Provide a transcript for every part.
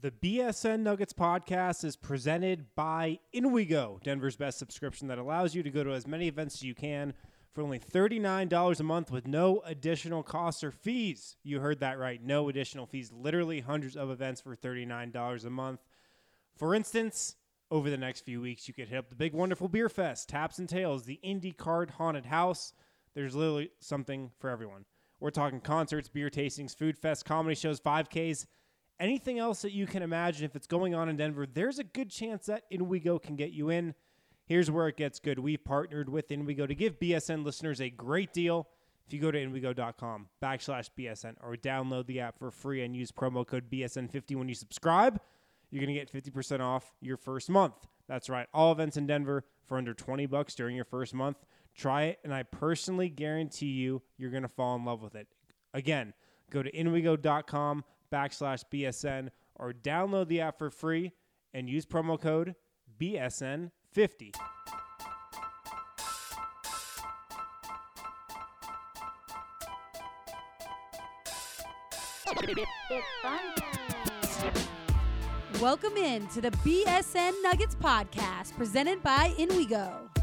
The BSN Nuggets podcast is presented by InWeGo, Denver's best subscription that allows you to go to as many events as you can for only $39 a month with no additional costs or fees. You heard that right. No additional fees. Literally hundreds of events for $39 a month. For instance, over the next few weeks, you could hit up the Big Wonderful Beer Fest, Taps and Tails, the Indie Card Haunted House. There's literally something for everyone. We're talking concerts, beer tastings, food fest, comedy shows, 5Ks, anything else that you can imagine. If it's going on in Denver, there's a good chance that InWeGo can get you in. Here's where it gets good. We've partnered with InWeGo to give BSN listeners a great deal. If you go to InWeGo.com backslash BSN or download the app for free and use promo code BSN50 when you subscribe, you're going to get 50% off your first month. That's right. All events in Denver for under 20 bucks during your first month. Try it, and I personally guarantee you, you're going to fall in love with it. Again, go to InWeGo.com backslash BSN or download the app for free and use promo code BSN50. It's fun time. Welcome in to the BSN Nuggets podcast presented by InWeGo.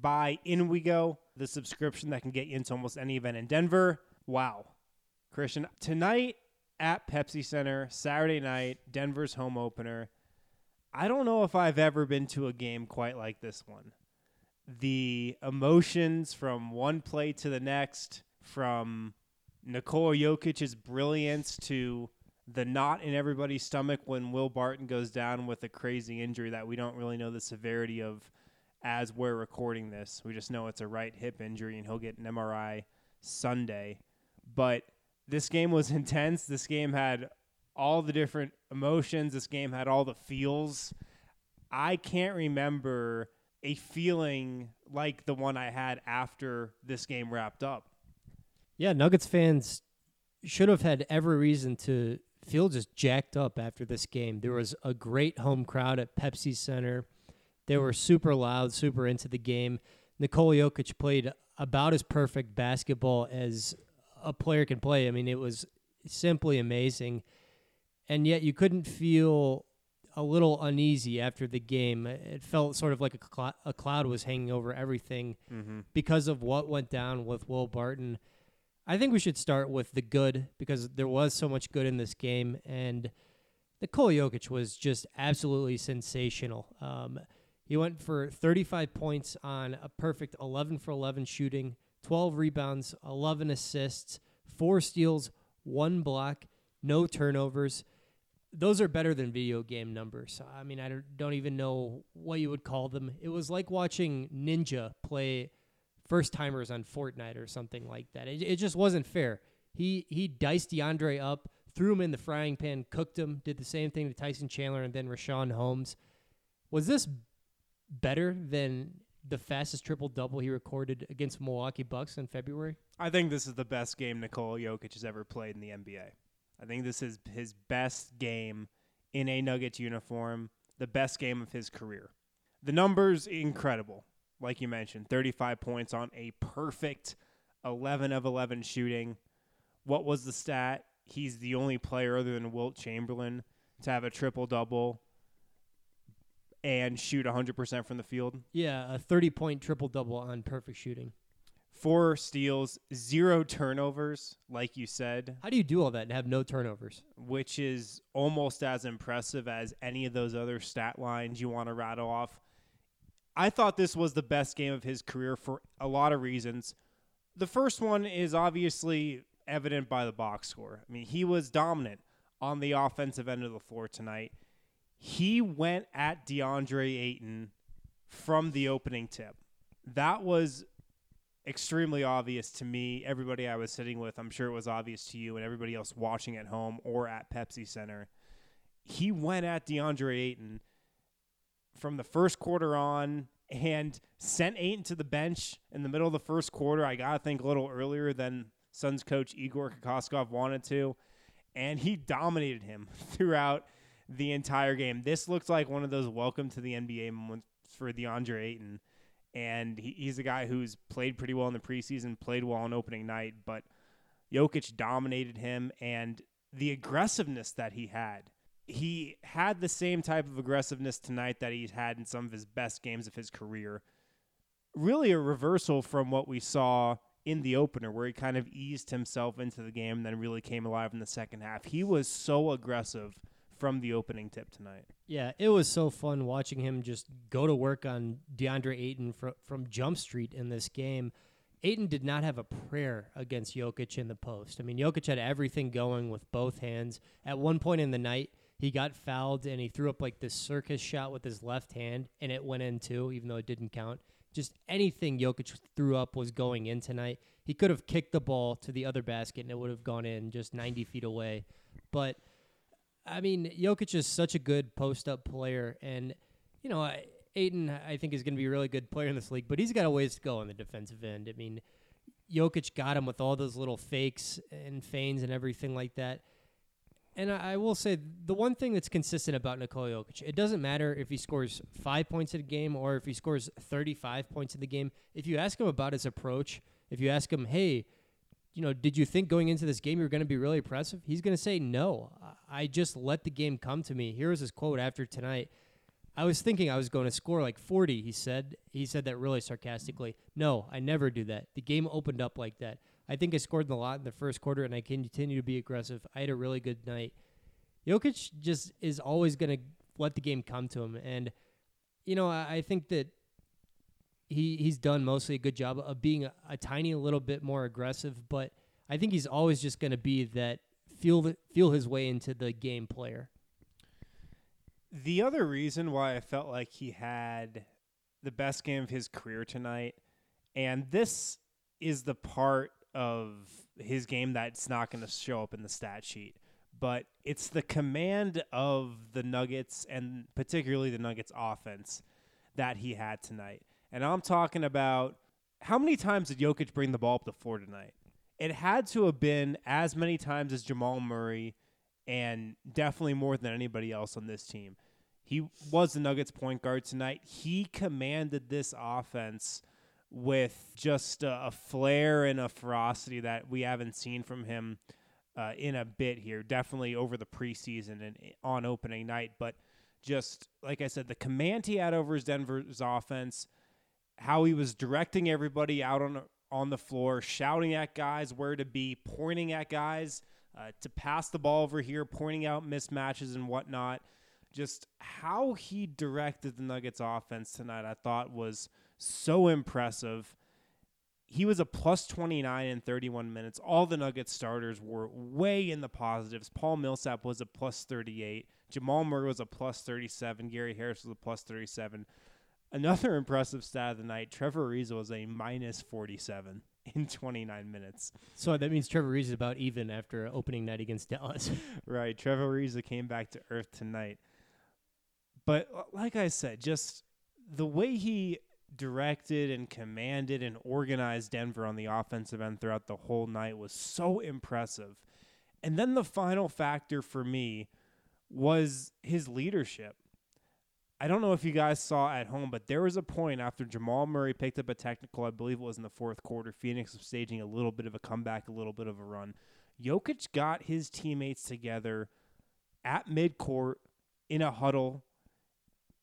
by InWeGo, the subscription that can get you into almost any event in Denver. Wow. Christian, tonight at Pepsi Center, Saturday night, Denver's home opener. I don't know if I've ever been to a game quite like this one. The emotions from one play to the next, from Nikola Jokic's brilliance to the knot in everybody's stomach when Will Barton goes down with a crazy injury that we don't really know the severity of as we're recording this. We just know it's a right hip injury and he'll get an MRI Sunday. But this game was intense. This game had all the different emotions. This game had all the feels. I can't remember a feeling like the one I had after this game wrapped up. Yeah, Nuggets fans should have had every reason to feel just jacked up after this game. There was a great home crowd at Pepsi Center. They were super loud, super into the game. Nikola Jokic played about as perfect basketball as a player can play. I mean, it was simply amazing. And yet you couldn't feel a little uneasy after the game. It felt sort of like a, clou- a cloud was hanging over everything because of what went down with Will Barton. I think we should start with the good because there was so much good in this game, and Nikola Jokic was just absolutely sensational. Um, he went for 35 points on a perfect 11 for 11 shooting, 12 rebounds, 11 assists, four steals, one block, no turnovers. Those are better than video game numbers. I mean, I don't- even know what you would call them. It was like watching Ninja play first timers on Fortnite or something like that. It, it just wasn't fair. He he diced DeAndre up, threw him in the frying pan, cooked him, did the same thing to Tyson Chandler and then Richaun Holmes. Was this better than the fastest triple double he recorded against Milwaukee Bucks in February? I think this is the best game Nikola Jokic has ever played in the NBA. I think this is his best game in a Nuggets uniform, the best game of his career. The numbers incredible. Like you mentioned, 35 points on a perfect 11 of 11 shooting. What was the stat? He's the only player other than Wilt Chamberlain to have a triple double and shoot 100% from the field. Yeah, a 30 point triple double on perfect shooting. Four steals, zero turnovers, like you said. How do you do all that and have no turnovers? which is almost as impressive as any of those other stat lines you want to rattle off. I thought this was the best game of his career for a lot of reasons. The first one is obviously evident by the box score. I mean, he was dominant on the offensive end of the floor tonight. He went at DeAndre Ayton from the opening tip. That was extremely obvious to me. Everybody I was sitting with, I'm sure it was obvious to you and everybody else watching at home or at Pepsi Center. He went at DeAndre Ayton from the first quarter on and sent Ayton to the bench in the middle of the first quarter. I got to think a little earlier than Suns coach Igor Kokoskov wanted to. And he dominated him throughout the entire game. This looked like one of those welcome to the NBA moments for DeAndre Ayton. And he, he's a guy who's played pretty well in the preseason, played well on opening night, but Jokic dominated him and the aggressiveness that he had. He had the same type of aggressiveness tonight that he's had in some of his best games of his career. Really a reversal from what we saw in the opener, where he kind of eased himself into the game and then really came alive in the second half. He was so aggressive from the opening tip tonight. Yeah, it was so fun watching him just go to work on DeAndre Ayton fr- from Jump Street in this game. Ayton did not have a prayer against Jokic in the post. I mean, Jokic had everything going with both hands. At one point in the night, he got fouled and he threw up like this circus shot with his left hand, and it went in too, even though it didn't count. Just anything Jokic threw up was going in tonight. He could have kicked the ball to the other basket and it would have gone in just 90 feet away. But I mean, Jokic is such a good post up player, and you know, I- Ayton I think is going to be a really good player in this league, but he's got a ways to go on the defensive end. I mean, Jokic got him with all those little fakes and feigns and everything like that. And I, I will say the one thing that's consistent about Nikola Jokic, it doesn't matter if he scores five points in a game or if he scores 35 points in the game. If you ask him about his approach, if you ask him, hey, you know, did you think going into this game you were going to be really impressive? He's going to say, no, I just let the game come to me. Here was his quote after tonight. I was thinking I was going to score like 40, he said. He said that really sarcastically. No, I never do that. The game opened up like that. I think I scored a lot in the first quarter and I continue to be aggressive. I had a really good night. Jokic just is always going to let the game come to him. And, you know, I, I think that he he's done mostly a good job of being a, a tiny little bit more aggressive, but I think he's always just going to be that feel feel his way into the game player. The other reason why I felt like he had the best game of his career tonight, and this is the part of his game that's not going to show up in the stat sheet, but it's the command of the Nuggets and particularly the Nuggets offense that he had tonight. And I'm talking about how many times did Jokic bring the ball up the floor tonight? It had to have been as many times as Jamal Murray and definitely more than anybody else on this team. He was the Nuggets point guard tonight. He commanded this offense with just a, a flair and a ferocity that we haven't seen from him uh, in a bit here. Definitely over the preseason and on opening night, but just like I said, the command he had over his Denver's offense, how he was directing everybody out on on the floor, shouting at guys where to be, pointing at guys uh, to pass the ball over here, pointing out mismatches and whatnot. Just how he directed the Nuggets offense tonight, I thought was so impressive. He was a plus 29 in 31 minutes. All the Nuggets starters were way in the positives. Paul Millsap was a plus 38. Jamal Murray was a plus 37. Gary Harris was a plus 37. Another impressive stat of the night Trevor Ariza was a minus 47 in 29 minutes. So that means Trevor is about even after opening night against Dallas. Right. Trevor Ariza came back to earth tonight. But uh, like I said, just the way he directed and commanded and organized Denver on the offensive end throughout the whole night was so impressive. And then the final factor for me was his leadership. I don't know if you guys saw at home, but there was a point after Jamal Murray picked up a technical, I believe it was in the fourth quarter. Phoenix was staging a little bit of a comeback, a little bit of a run. Jokic got his teammates together at midcourt in a huddle.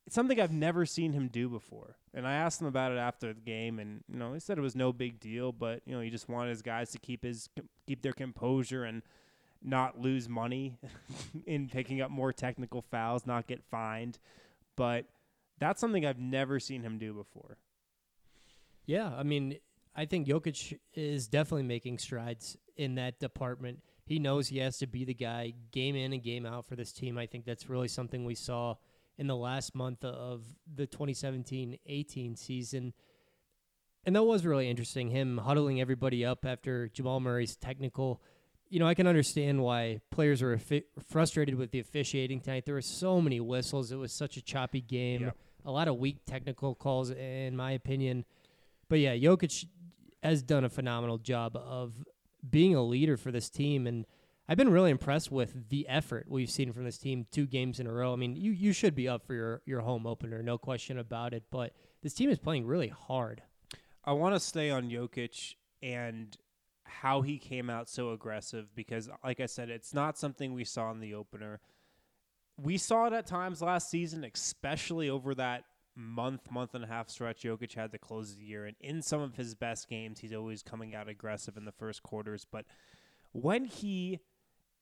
It's something I've never seen him do before. And I asked him about it after the game, and you know he said it was no big deal, but you know he just wanted his guys to keep his keep their composure and not lose money in picking up more technical fouls, not get fined. But that's something I've never seen him do before. Yeah, I mean, I think Jokic is definitely making strides in that department. He knows he has to be the guy game in and game out for this team. I think that's really something we saw in the last month of the 2017-18 season. And that was really interesting. Him huddling everybody up after Jamal Murray's technical. You know, I can understand why players are affi- frustrated with the officiating tonight. There were so many whistles. It was such a choppy game. Yep. A lot of weak technical calls, in my opinion. But yeah, Jokic has done a phenomenal job of being a leader for this team, and I've been really impressed with the effort we've seen from this team two games in a row. I mean, you you should be up for your your home opener, no question about it. But this team is playing really hard. I want to stay on Jokic and how he came out so aggressive because, like I said, it's not something we saw in the opener. We saw it at times last season, especially over that month, month and a half stretch Jokic had to close of the year. And in some of his best games, he's always coming out aggressive in the first quarters. But when he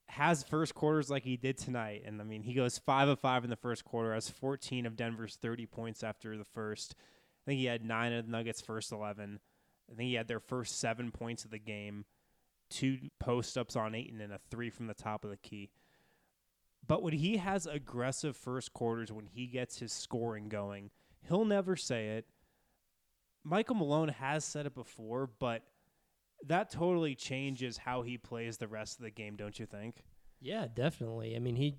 has first quarters like he did tonight, and I mean, he goes five of five in the first quarter, has 14 of Denver's 30 points after the first. I think he had nine of the Nuggets' first 11. I think he had their first seven points of the game, two post ups on Ayton, and a three from the top of the key. But when he has aggressive first quarters, when he gets his scoring going, he'll never say it. Michael Malone has said it before, but that totally changes how he plays the rest of the game, don't you think? Yeah, definitely. I mean, he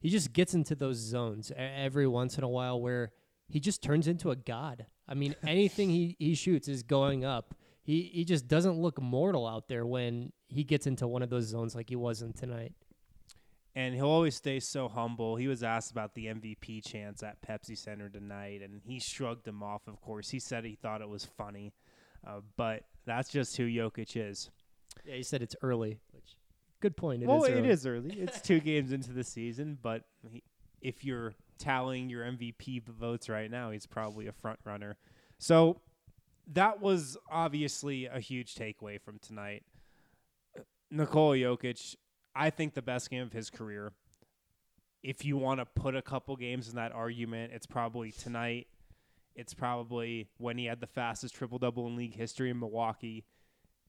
he just gets into those zones every once in a while where he just turns into a god. I mean, anything he, he shoots is going up. He he just doesn't look mortal out there when he gets into one of those zones like he was in tonight. and he'll always stay so humble. He was asked about the MVP chance at Pepsi Center tonight, and he shrugged him off. Of course, he said he thought it was funny, uh, but that's just who Jokic is. Yeah, he said it's early, which good point. It is well, it early. is early. It's two games into the season, but he, if you're tallying your MVP votes right now, he's probably a front runner. So that was obviously a huge takeaway from tonight. Nikola Jokic, I think the best game of his career. If you want to put a couple games in that argument, it's probably tonight. It's probably when he had the fastest triple double in league history in Milwaukee.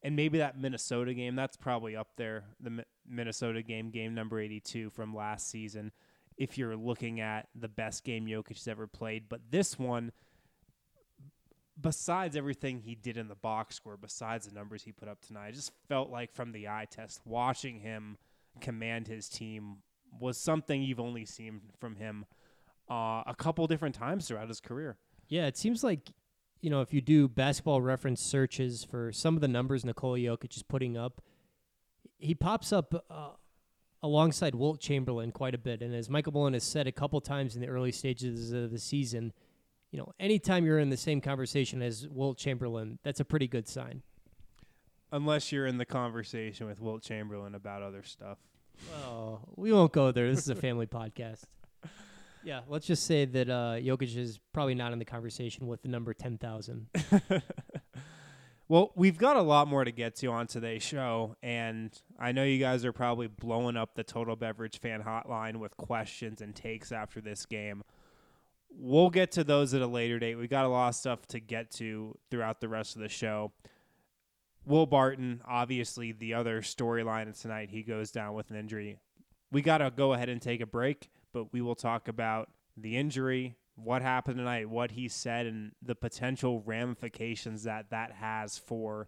And maybe that Minnesota game, that's probably up there. The Mi- Minnesota game, game number 82 from last season, if you're looking at the best game Jokic has ever played. But this one, besides everything he did in the box score, besides the numbers he put up tonight, I just felt like from the eye test, watching him command his team was something you've only seen from him uh, a couple different times throughout his career. Yeah, it seems like you know if you do basketball reference searches for some of the numbers Nikola Jokic is putting up, he pops up uh, alongside Wilt Chamberlain quite a bit. And as Michael Malone has said a couple times in the early stages of the season, you know, anytime you're in the same conversation as Wilt Chamberlain, that's a pretty good sign. Unless you're in the conversation with Wilt Chamberlain about other stuff. Oh, we won't go there. This is a family podcast. Yeah, let's just say that uh, Jokic is probably not in the conversation with the number ten thousand. Well, we've got a lot more to get to on today's show, and I know you guys are probably blowing up the Total Beverage fan hotline with questions and takes after this game. We'll get to those at a later date. We got a lot of stuff to get to throughout the rest of the show. Will Barton, obviously the other storyline tonight, he goes down with an injury. We got to go ahead and take a break, but we will talk about the injury, what happened tonight, what he said, and the potential ramifications that that has for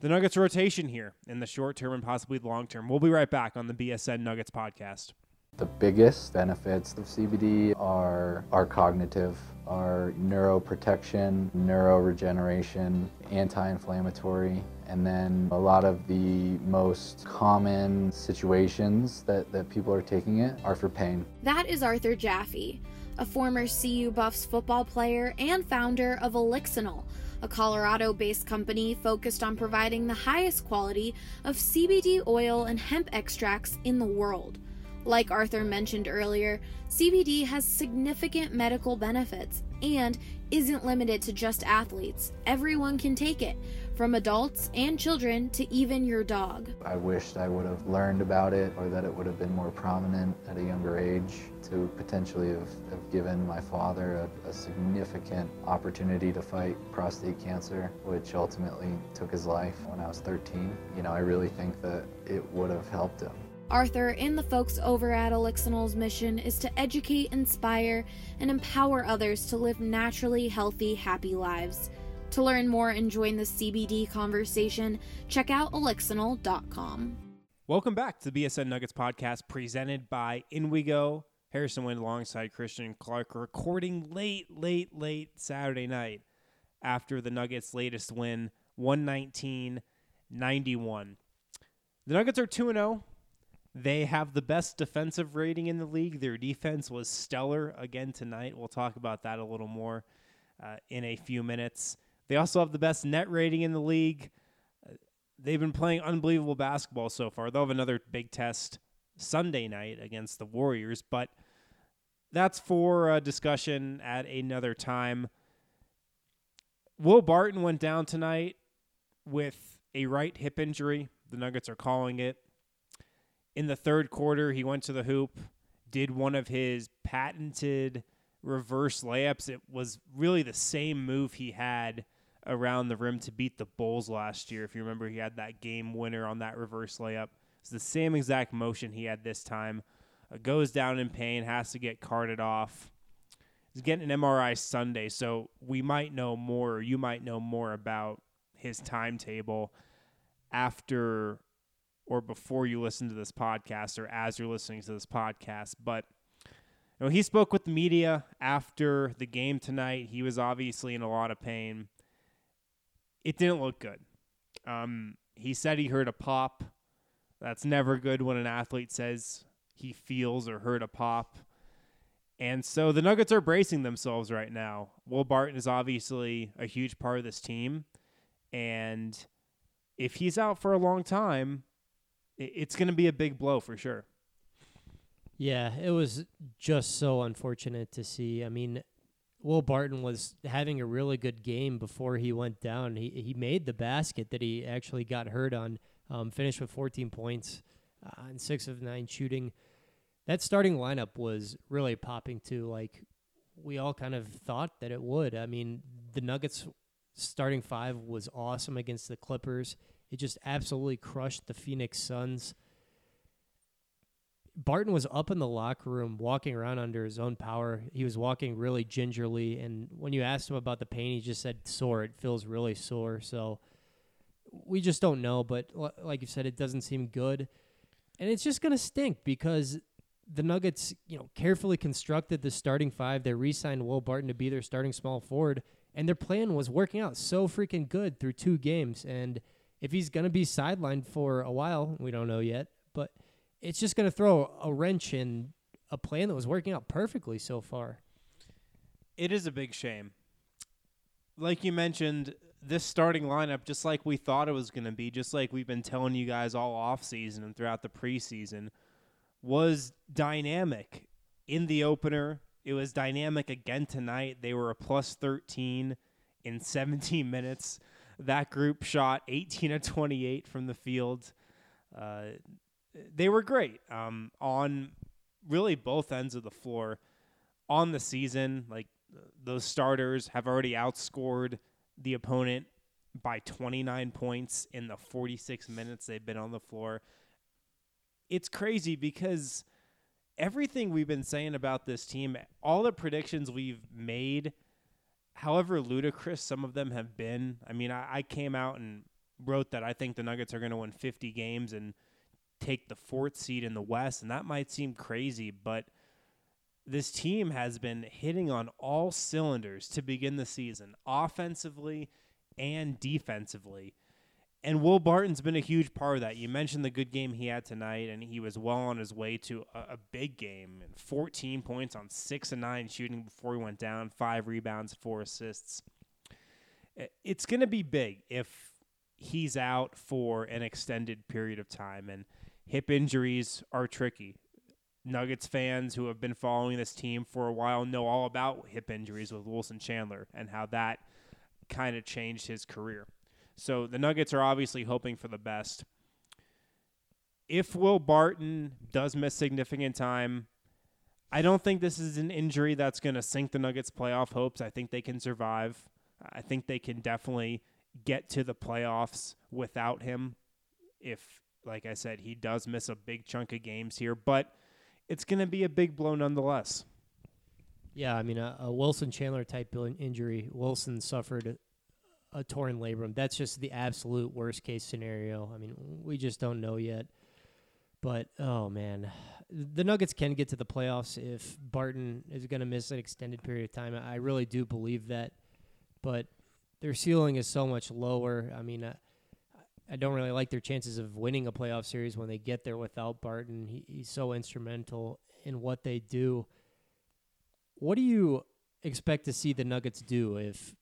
the Nuggets rotation here in the short term and possibly the long term. We'll be right back on the BSN Nuggets podcast. The biggest benefits of CBD are are cognitive, are neuroprotection, neuroregeneration, anti-inflammatory, and then a lot of the most common situations that, that people are taking it are for pain. That is Arthur Jaffe, a former CU Buffs football player and founder of Elixinol, a Colorado based company focused on providing the highest quality of CBD oil and hemp extracts in the world. Like Arthur mentioned earlier, CBD has significant medical benefits and isn't limited to just athletes. Everyone can take it, from adults and children to even your dog. I wished I would have learned about it or that it would have been more prominent at a younger age to potentially have, have given my father a, a significant opportunity to fight prostate cancer, which ultimately took his life when I was 13. You know, I really think that it would have helped him. Arthur and the folks over at Elixinol's mission is to educate, inspire, and empower others to live naturally healthy, happy lives. To learn more and join the CBD conversation, check out elixinol.com. Welcome back to the BSN Nuggets podcast presented by InWeGo. Harrison Wind alongside Christian Clark, recording late, late, late Saturday night after the Nuggets' latest win, 119 91. The Nuggets are 2 0. They have the best defensive rating in the league. Their defense was stellar again tonight. We'll talk about that a little more uh, in a few minutes. They also have the best net rating in the league. They've been playing unbelievable basketball so far. They'll have another big test Sunday night against the Warriors, but that's for discussion at another time. Will Barton went down tonight with a right hip injury. The Nuggets are calling it. In the third quarter, he went to the hoop, did one of his patented reverse layups. It was really the same move he had around the rim to beat the Bulls last year. If you remember, he had that game winner on that reverse layup. It's the same exact motion he had this time. Uh, goes down in pain, has to get carted off. He's getting an MRI Sunday, so we might know more, or you might know more about his timetable after or before you listen to this podcast or as you're listening to this podcast. But you know, he spoke with the media after the game tonight. He was obviously in a lot of pain. It didn't look good. Um, he said he heard a pop. That's never good when an athlete says he feels or heard a pop. And so the Nuggets are bracing themselves right now. Will Barton is obviously a huge part of this team. And if he's out for a long time, it's going to be a big blow for sure. Yeah, it was just so unfortunate to see. I mean, Will Barton was having a really good game before he went down. He he made the basket that he actually got hurt on. Um, finished with 14 points uh, and six of nine shooting. That starting lineup was really popping too. Like we all kind of thought that it would. I mean, the Nuggets starting five was awesome against the Clippers. It just absolutely crushed the Phoenix Suns. Barton was up in the locker room walking around under his own power. He was walking really gingerly. And when you asked him about the pain, he just said sore. It feels really sore. So we just don't know. But like you said, it doesn't seem good. And it's just going to stink because the Nuggets, you know, carefully constructed the starting five. They re signed Will Barton to be their starting small forward. And their plan was working out so freaking good through two games. And if he's going to be sidelined for a while, we don't know yet, but it's just going to throw a wrench in a plan that was working out perfectly so far. It is a big shame. Like you mentioned, this starting lineup, just like we thought it was going to be, just like we've been telling you guys all off season and throughout the preseason, was dynamic in the opener. It was dynamic again tonight. They were a plus 13 in 17 minutes. That group shot 18 of 28 from the field. Uh, they were great um, on really both ends of the floor on the season. Like those starters have already outscored the opponent by 29 points in the 46 minutes they've been on the floor. It's crazy because everything we've been saying about this team, all the predictions we've made however ludicrous some of them have been. I mean, I, I came out and wrote that I think the Nuggets are going to win 50 games and take the fourth seed in the West, and that might seem crazy, but this team has been hitting on all cylinders to begin the season, offensively and defensively. And Will Barton's been a huge part of that. You mentioned the good game he had tonight, and he was well on his way to a, a big game. 14 points on six and nine shooting before he went down, five rebounds, four assists. It's going to be big if he's out for an extended period of time, and hip injuries are tricky. Nuggets fans who have been following this team for a while know all about hip injuries with Wilson Chandler and how that kind of changed his career. So the Nuggets are obviously hoping for the best. If Will Barton does miss significant time, I don't think this is an injury that's going to sink the Nuggets' playoff hopes. I think they can survive. I think they can definitely get to the playoffs without him if like I said, he does miss a big chunk of games here, but it's going to be a big blow nonetheless. Yeah, I mean a, a Wilson Chandler type injury. Wilson suffered a, torn labrum. That's just the absolute worst case scenario. I mean, we just don't know yet. But oh man, the Nuggets can get to the playoffs if Barton is going to miss an extended period of time. I really do believe that, but their ceiling is so much lower. I mean, uh, I don't really like their chances of winning a playoff series when they get there without Barton. He, he's so instrumental in what they do. What do you expect to see the Nuggets do if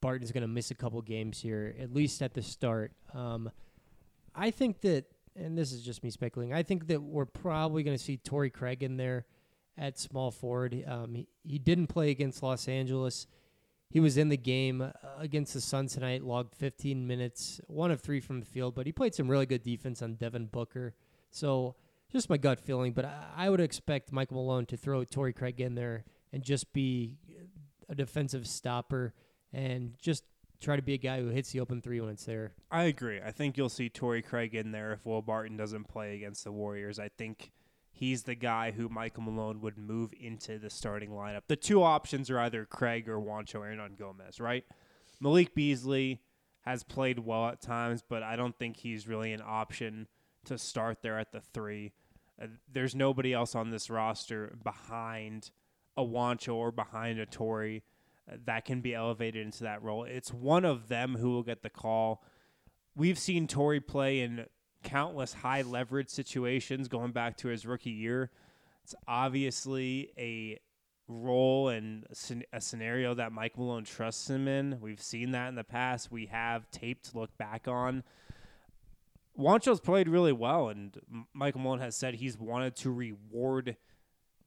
Barton's going to miss a couple games here, at least at the start? Um, I think that, and this is just me speculating, I think that we're probably going to see Torrey Craig in there at small forward. Um, he, he didn't play against Los Angeles. He was in the game uh, against the Suns tonight, logged 15 minutes, one of three from the field, but he played some really good defense on Devin Booker. So just my gut feeling, but I, I would expect Michael Malone to throw Torrey Craig in there and just be a defensive stopper and just try to be a guy who hits the open three when it's there. I agree. I think you'll see Torrey Craig in there if Will Barton doesn't play against the Warriors. I think he's the guy who Michael Malone would move into the starting lineup. The two options are either Craig or Wancho Juancho Hernangomez, right? Malik Beasley has played well at times, but I don't think he's really an option to start there at the three. Uh, there's nobody else on this roster behind a Juancho or behind a Torrey that can be elevated into that role. It's one of them who will get the call. We've seen Torrey play in countless high leverage situations going back to his rookie year. It's obviously a role and a scenario that Mike Malone trusts him in. We've seen that in the past. We have tape to look back on. Juancho's played really well, and Michael Malone has said he's wanted to reward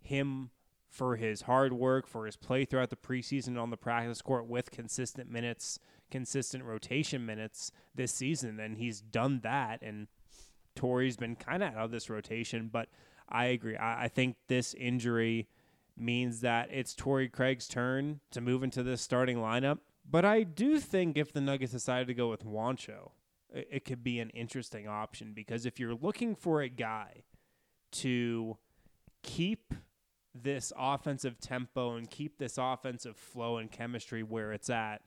him for his hard work, for his play throughout the preseason on the practice court with consistent minutes, consistent rotation minutes this season. And he's done that. And Torrey's been kind of out of this rotation. But I agree. I, I, think this injury means that it's Torrey Craig's turn to move into this starting lineup. But I do think if the Nuggets decided to go with Juancho, it, it could be an interesting option because if you're looking for a guy to keep – this offensive tempo and keep this offensive flow and chemistry where it's at,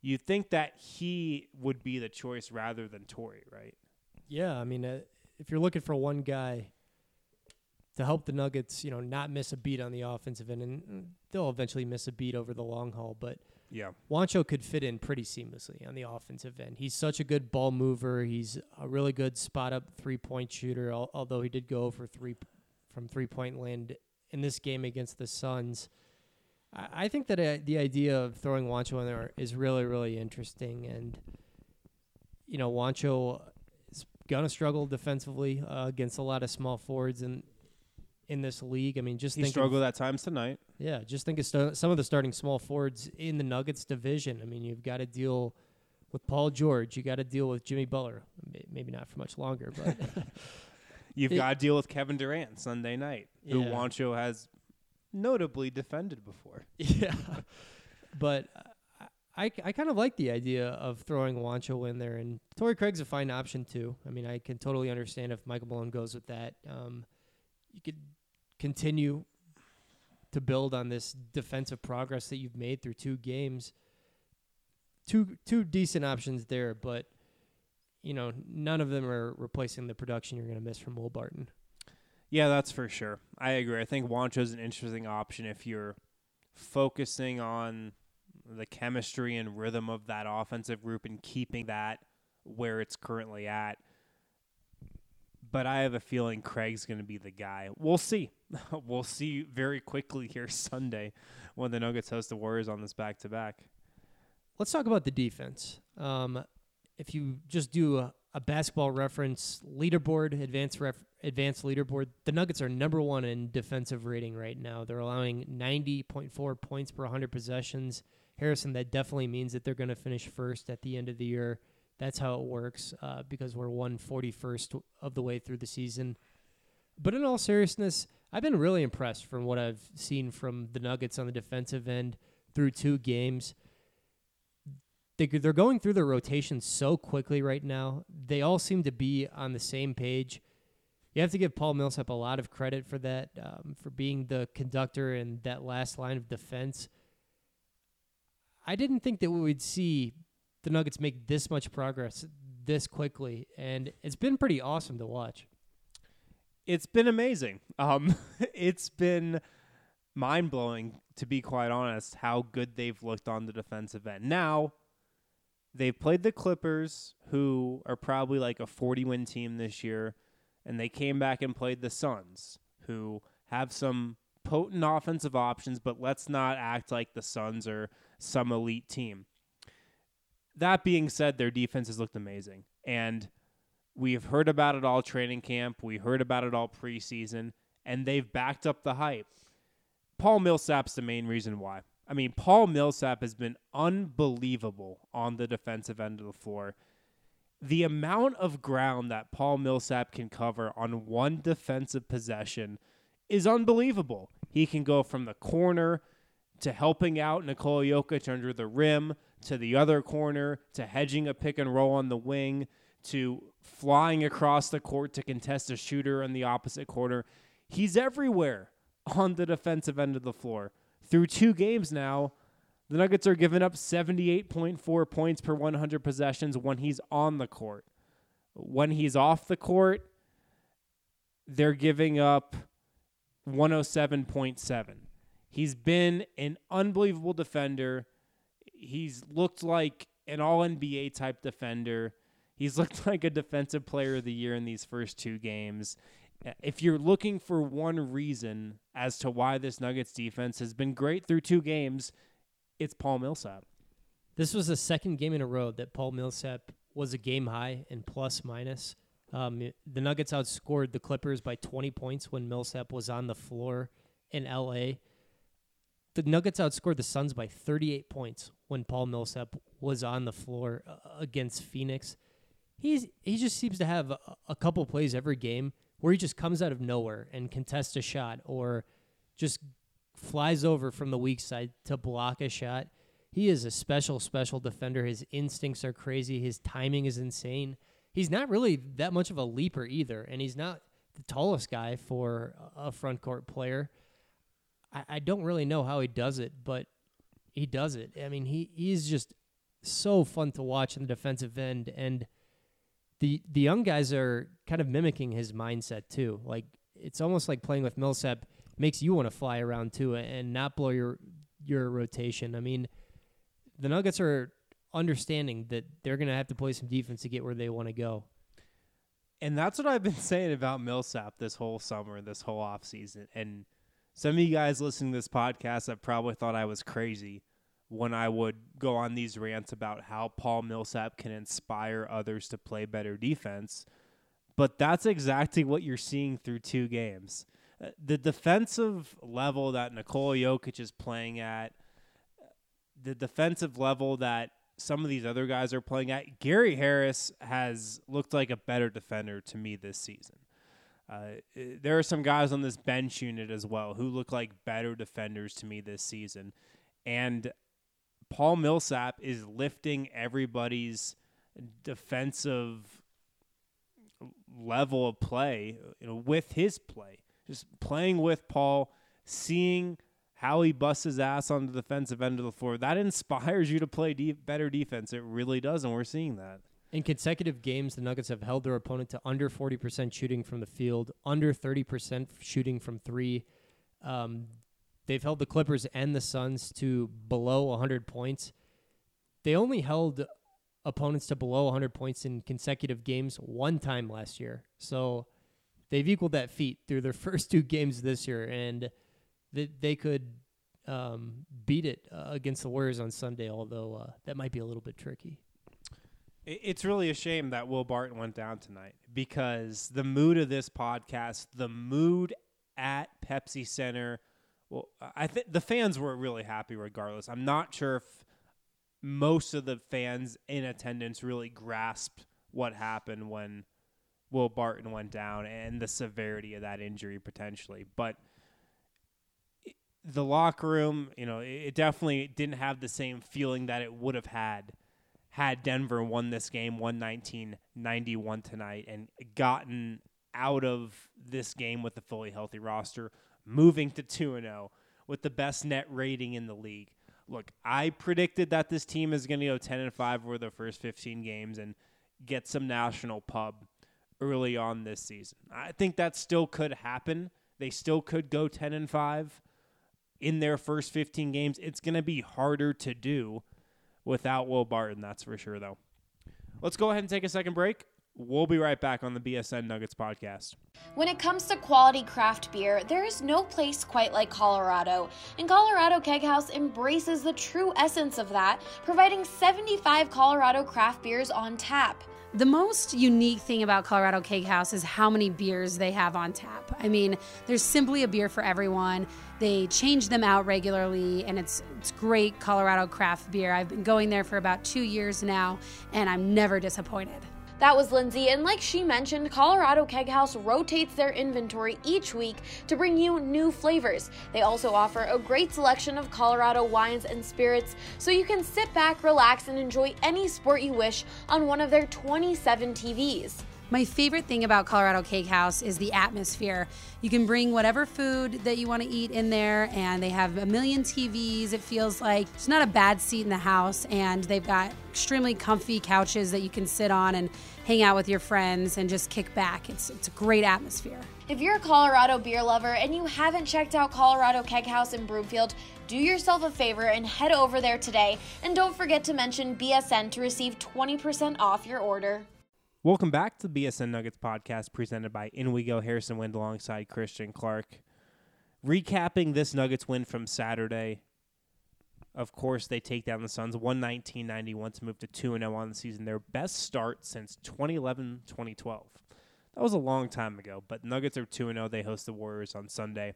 you think that he would be the choice rather than Torrey, right? Yeah, I mean, uh, if you're looking for one guy to help the Nuggets, you know, not miss a beat on the offensive end, and they'll eventually miss a beat over the long haul, but yeah, Juancho could fit in pretty seamlessly on the offensive end. He's such a good ball mover. He's a really good spot up three point shooter. Although he did go for three from three point land in this game against the Suns. I, I think that uh, the idea of throwing Juancho in there is really, really interesting. And, you know, Juancho is going to struggle defensively uh, against a lot of small forwards in, in this league. I mean, just he think struggled of, at times tonight. Yeah, just think of st- some of the starting small forwards in the Nuggets division. I mean, you've got to deal with Paul George. You got to deal with Jimmy Butler. Maybe not for much longer, but You've got to deal with Kevin Durant Sunday night, who Yeah. Juancho has notably defended before. Yeah, but I, I kind of like the idea of throwing Juancho in there, and Torrey Craig's a fine option too. I mean, I can totally understand if Michael Malone goes with that. Um, you could continue to build on this defensive progress that you've made through two games. Two two decent options there, but you know none of them are replacing the production you're going to miss from Will Barton. Yeah, that's for sure. I agree. I think Juancho's an interesting option if you're focusing on the chemistry and rhythm of that offensive group and keeping that where it's currently at. But I have a feeling Craig's going to be the guy. We'll see. we'll see very quickly here Sunday when the Nuggets host the Warriors on this back to back. Let's talk about the defense. Um, if you just do a, a basketball reference leaderboard, advanced ref, advanced leaderboard, the Nuggets are number one in defensive rating right now. They're allowing 90.4 points per 100 possessions. Harrison, that definitely means that they're going to finish first at the end of the year. That's how it works uh, because we're 141st of the way through the season. But in all seriousness, I've been really impressed from what I've seen from the Nuggets on the defensive end through two games they, they're going through their rotation so quickly right now. They all seem to be on the same page. You have to give Paul Millsap a lot of credit for that, um, for being the conductor in that last line of defense. I didn't think that we would see the Nuggets make this much progress this quickly, and it's been pretty awesome to watch. It's been amazing. Um, it's been mind blowing, to be quite honest, how good they've looked on the defensive end. Now, they've played the Clippers, who are probably like a 40 win team this year, and they came back and played the Suns, who have some potent offensive options, but let's not act like the Suns are some elite team. That being said, their defense has looked amazing. And we've heard about it all training camp. We heard about it all preseason, and they've backed up the hype. Paul Millsap's the main reason why. I mean, Paul Millsap has been unbelievable on the defensive end of the floor. The amount of ground that Paul Millsap can cover on one defensive possession is unbelievable. He can go from the corner to helping out Nikola Jokic under the rim to the other corner to hedging a pick and roll on the wing to flying across the court to contest a shooter in the opposite corner. He's everywhere on the defensive end of the floor. Through two games now, the Nuggets are giving up 78.4 points per 100 possessions when he's on the court. When he's off the court, they're giving up 107.7. He's been an unbelievable defender. He's looked like an all NBA type defender. He's looked like a defensive player of the year in these first two games. If you're looking for one reason as to why this Nuggets defense has been great through two games, it's Paul Millsap. This was the second game in a row that Paul Millsap was a game high in plus minus. Um, the Nuggets outscored the Clippers by 20 points when Millsap was on the floor in LA. The Nuggets outscored the Suns by 38 points when Paul Millsap was on the floor uh, against Phoenix. He's he just seems to have a, a couple plays every game where he just comes out of nowhere and contests a shot or just flies over from the weak side to block a shot. He is a special, special defender. His instincts are crazy. His timing is insane. He's not really that much of a leaper either, and he's not the tallest guy for a front court player. I, I don't really know how he does it, but he does it. I mean, he he's just so fun to watch in the defensive end, and the the young guys are kind of mimicking his mindset too. Like it's almost like playing with Millsap makes you want to fly around too and not blow your your rotation. I mean, the Nuggets are understanding that they're going to have to play some defense to get where they want to go. And that's what I've been saying about Millsap this whole summer, this whole offseason. And some of you guys listening to this podcast have probably thought I was crazy when I would go on these rants about how Paul Millsap can inspire others to play better defense. But that's exactly what you're seeing through two games. Uh, the defensive level that Nikola Jokic is playing at, the defensive level that some of these other guys are playing at. Gary Harris has looked like a better defender to me this season. Uh, there are some guys on this bench unit as well who look like better defenders to me this season. And Paul Millsap is lifting everybody's defensive level of play you know, with his play. Just playing with Paul, seeing how he busts his ass on the defensive end of the floor. That inspires you to play de- better defense. It really does, and we're seeing that. In consecutive games, the Nuggets have held their opponent to under 40% shooting from the field, under 30% shooting from three. Um, they've held the Clippers and the Suns to below 100 points. They only held opponents to below 100 points in consecutive games one time last year. So they've equaled that feat through their first two games this year. And – that they could um, beat it uh, against the Warriors on Sunday, although uh, that might be a little bit tricky. It's really a shame that Will Barton went down tonight because the mood of this podcast, the mood at Pepsi Center, well, I think the fans were really happy regardless. I'm not sure if most of the fans in attendance really grasped what happened when Will Barton went down and the severity of that injury potentially, but – the locker room, you know, it definitely didn't have the same feeling that it would have had had Denver won this game 119-91 tonight and gotten out of this game with a fully healthy roster, moving to 2 0 with the best net rating in the league. Look, I predicted that this team is going to go 10 and 5 over the first 15 games and get some national pub early on this season. I think that still could happen. They still could go 10 and 5 in their first 15 games. It's going to be harder to do without Will Barton, that's for sure, though. Let's go ahead and take a second break. We'll be right back on the BSN Nuggets podcast. When it comes to quality craft beer, there is no place quite like Colorado. And Colorado Keg House embraces the true essence of that, providing 75 Colorado craft beers on tap. The most unique thing about Colorado Keg House is how many beers they have on tap. I mean, there's simply a beer for everyone. They change them out regularly, and it's it's great Colorado craft beer. I've been going there for about two years now, and I'm never disappointed. That was Lindsay, and like she mentioned, Colorado Keg House rotates their inventory each week to bring you new flavors. They also offer a great selection of Colorado wines and spirits, so you can sit back, relax, and enjoy any sport you wish on one of their 27 TVs. My favorite thing about Colorado Keg House is the atmosphere. You can bring whatever food that you want to eat in there, and they have a million TVs. It feels like it's not a bad seat in the house, and they've got extremely comfy couches that you can sit on and hang out with your friends and just kick back. It's, it's a great atmosphere. If you're a Colorado beer lover and you haven't checked out Colorado Keg House in Broomfield, do yourself a favor and head over there today. And don't forget to mention BSN to receive 20% off your order. Welcome back to the BSN Nuggets podcast presented by In We Go Harrison Wind alongside Christian Clark. Recapping this Nuggets win from Saturday. Of course, they take down the Suns 119 91 to move to 2 0 on the season. Their best start since 2011 2012. That was a long time ago, but Nuggets are 2 0. They host the Warriors on Sunday.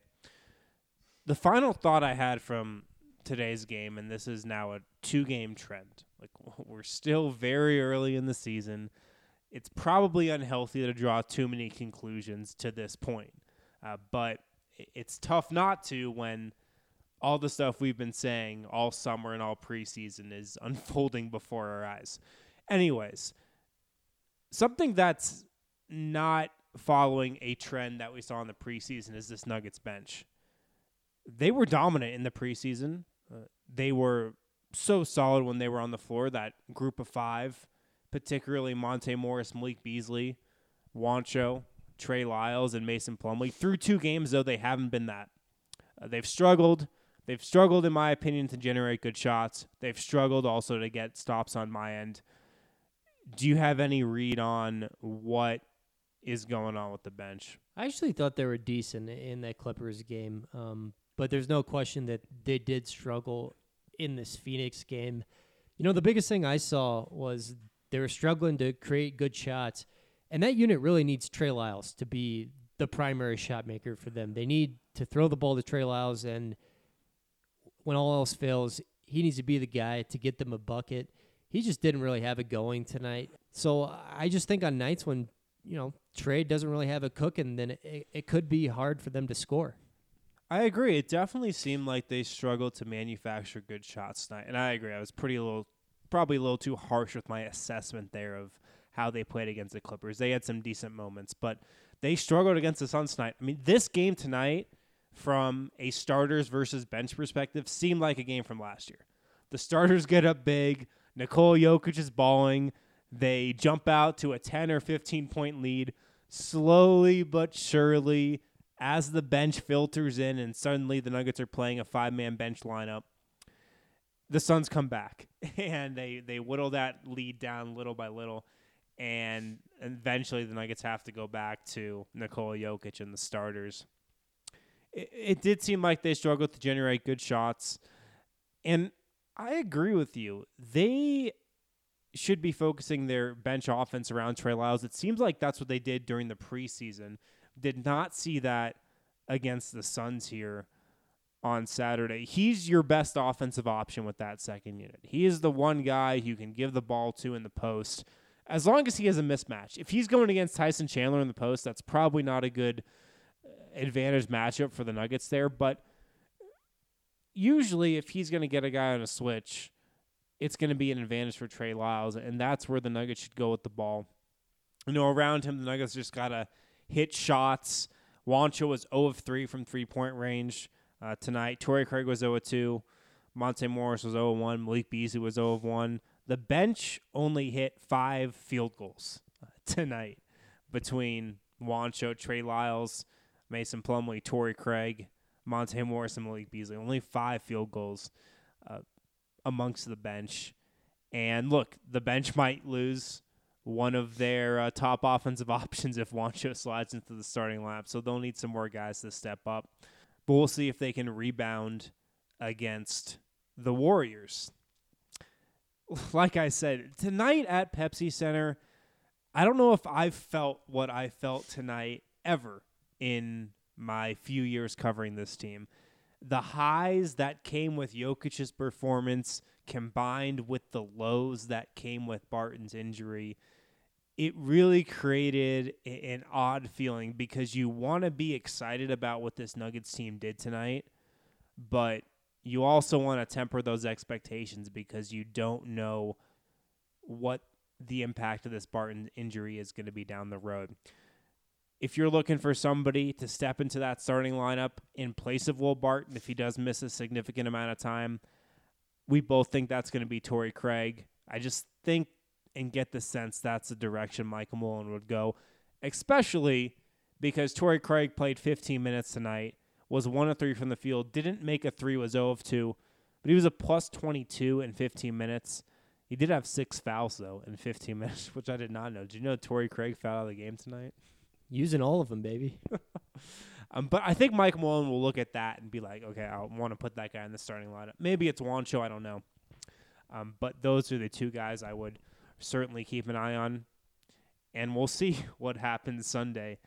The final thought I had from today's game, and this is now a two game trend. Like, we're still very early in the season it's probably unhealthy to draw too many conclusions to this point. Uh, but it's tough not to when all the stuff we've been saying all summer and all preseason is unfolding before our eyes. Anyways, something that's not following a trend that we saw in the preseason is this Nuggets bench. They were dominant in the preseason. Uh, they were so solid when they were on the floor. That group of five particularly Monte Morris, Malik Beasley, Juancho, Trey Lyles, and Mason Plumlee. Through two games, though, they haven't been that. Uh, they've struggled. They've struggled, in my opinion, to generate good shots. They've struggled also to get stops on my end. Do you have any read on what is going on with the bench? I actually thought they were decent in that Clippers game, um, but there's no question that they did struggle in this Phoenix game. You know, the biggest thing I saw was they were struggling to create good shots. And that unit really needs Trey Lyles to be the primary shot maker for them. They need to throw the ball to Trey Lyles, and when all else fails, he needs to be the guy to get them a bucket. He just didn't really have it going tonight. So I just think on nights when, you know, Trey doesn't really have it cooking, then it, it could be hard for them to score. I agree. It definitely seemed like they struggled to manufacture good shots tonight. And I agree. I was pretty little probably a little too harsh with my assessment there of how they played against the Clippers. They had some decent moments, but they struggled against the Suns tonight. I mean, this game tonight, from a starters versus bench perspective, seemed like a game from last year. The starters get up big. Nikola Jokic is balling. They jump out to a 10 or 15 point lead slowly but surely as the bench filters in, and suddenly the Nuggets are playing a five man bench lineup the Suns come back and they they whittle that lead down little by little, and eventually the Nuggets have to go back to Nikola Jokic and the starters. It, it did seem like they struggled to generate good shots, and I agree with you. They should be focusing their bench offense around Trey Lyles. It seems like that's what they did during the preseason. Did not see that against the Suns here on Saturday. He's your best offensive option with that second unit. He is the one guy you can give the ball to in the post as long as he has a mismatch. If he's going against Tyson Chandler in the post, that's probably not a good uh, advantage matchup for the Nuggets there. But usually, if he's going to get a guy on a switch, it's going to be an advantage for Trey Lyles, and that's where the Nuggets should go with the ball. You know, around him, the Nuggets just got to hit shots. Juancho was 0 of 3 from three point range uh, tonight. Torrey Craig was 0 2. Monte Morris was 0 1. Malik Beasley was 0 1. The bench only hit five field goals uh, tonight between Juancho, Trey Lyles, Mason Plumlee, Torrey Craig, Monte Morris, and Malik Beasley. Only five field goals uh, amongst the bench. And look, the bench might lose one of their uh, top offensive options if Juancho slides into the starting lineup. So they'll need some more guys to step up. But we'll see if they can rebound against the Warriors. Like I said, tonight at Pepsi Center, I don't know if I've felt what I felt tonight ever in my few years covering this team. The highs that came with Jokic's performance combined with the lows that came with Barton's injury, it really created an odd feeling because you want to be excited about what this Nuggets team did tonight, but you also want to temper those expectations because you don't know what the impact of this Barton injury is going to be down the road. If you're looking for somebody to step into that starting lineup in place of Will Barton, if he does miss a significant amount of time, we both think that's going to be Torrey Craig. I just think and get the sense that's the direction Michael Malone would go, especially because Torrey Craig played 15 minutes tonight was one of three from the field. Didn't make a three, was 0 of 2, but he was a plus 22 in 15 minutes. He did have six fouls, though, in 15 minutes, which I did not know. Did you know Torrey Craig fouled out of the game tonight? Using all of them, baby. um, but I think Mike Malone will look at that and be like, okay, I want to put that guy in the starting lineup. Maybe it's Juancho, I don't know. Um, but those are the two guys I would certainly keep an eye on. And we'll see what happens Sunday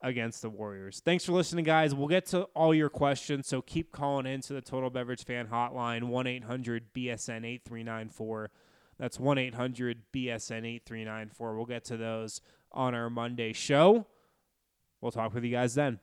against the Warriors. Thanks for listening, guys. We'll get to all your questions, so keep calling in to the Total Beverage Fan Hotline, 1 800 BSN 8394. That's 1 800 BSN 8394. We'll get to those on our Monday show. We'll talk with you guys then.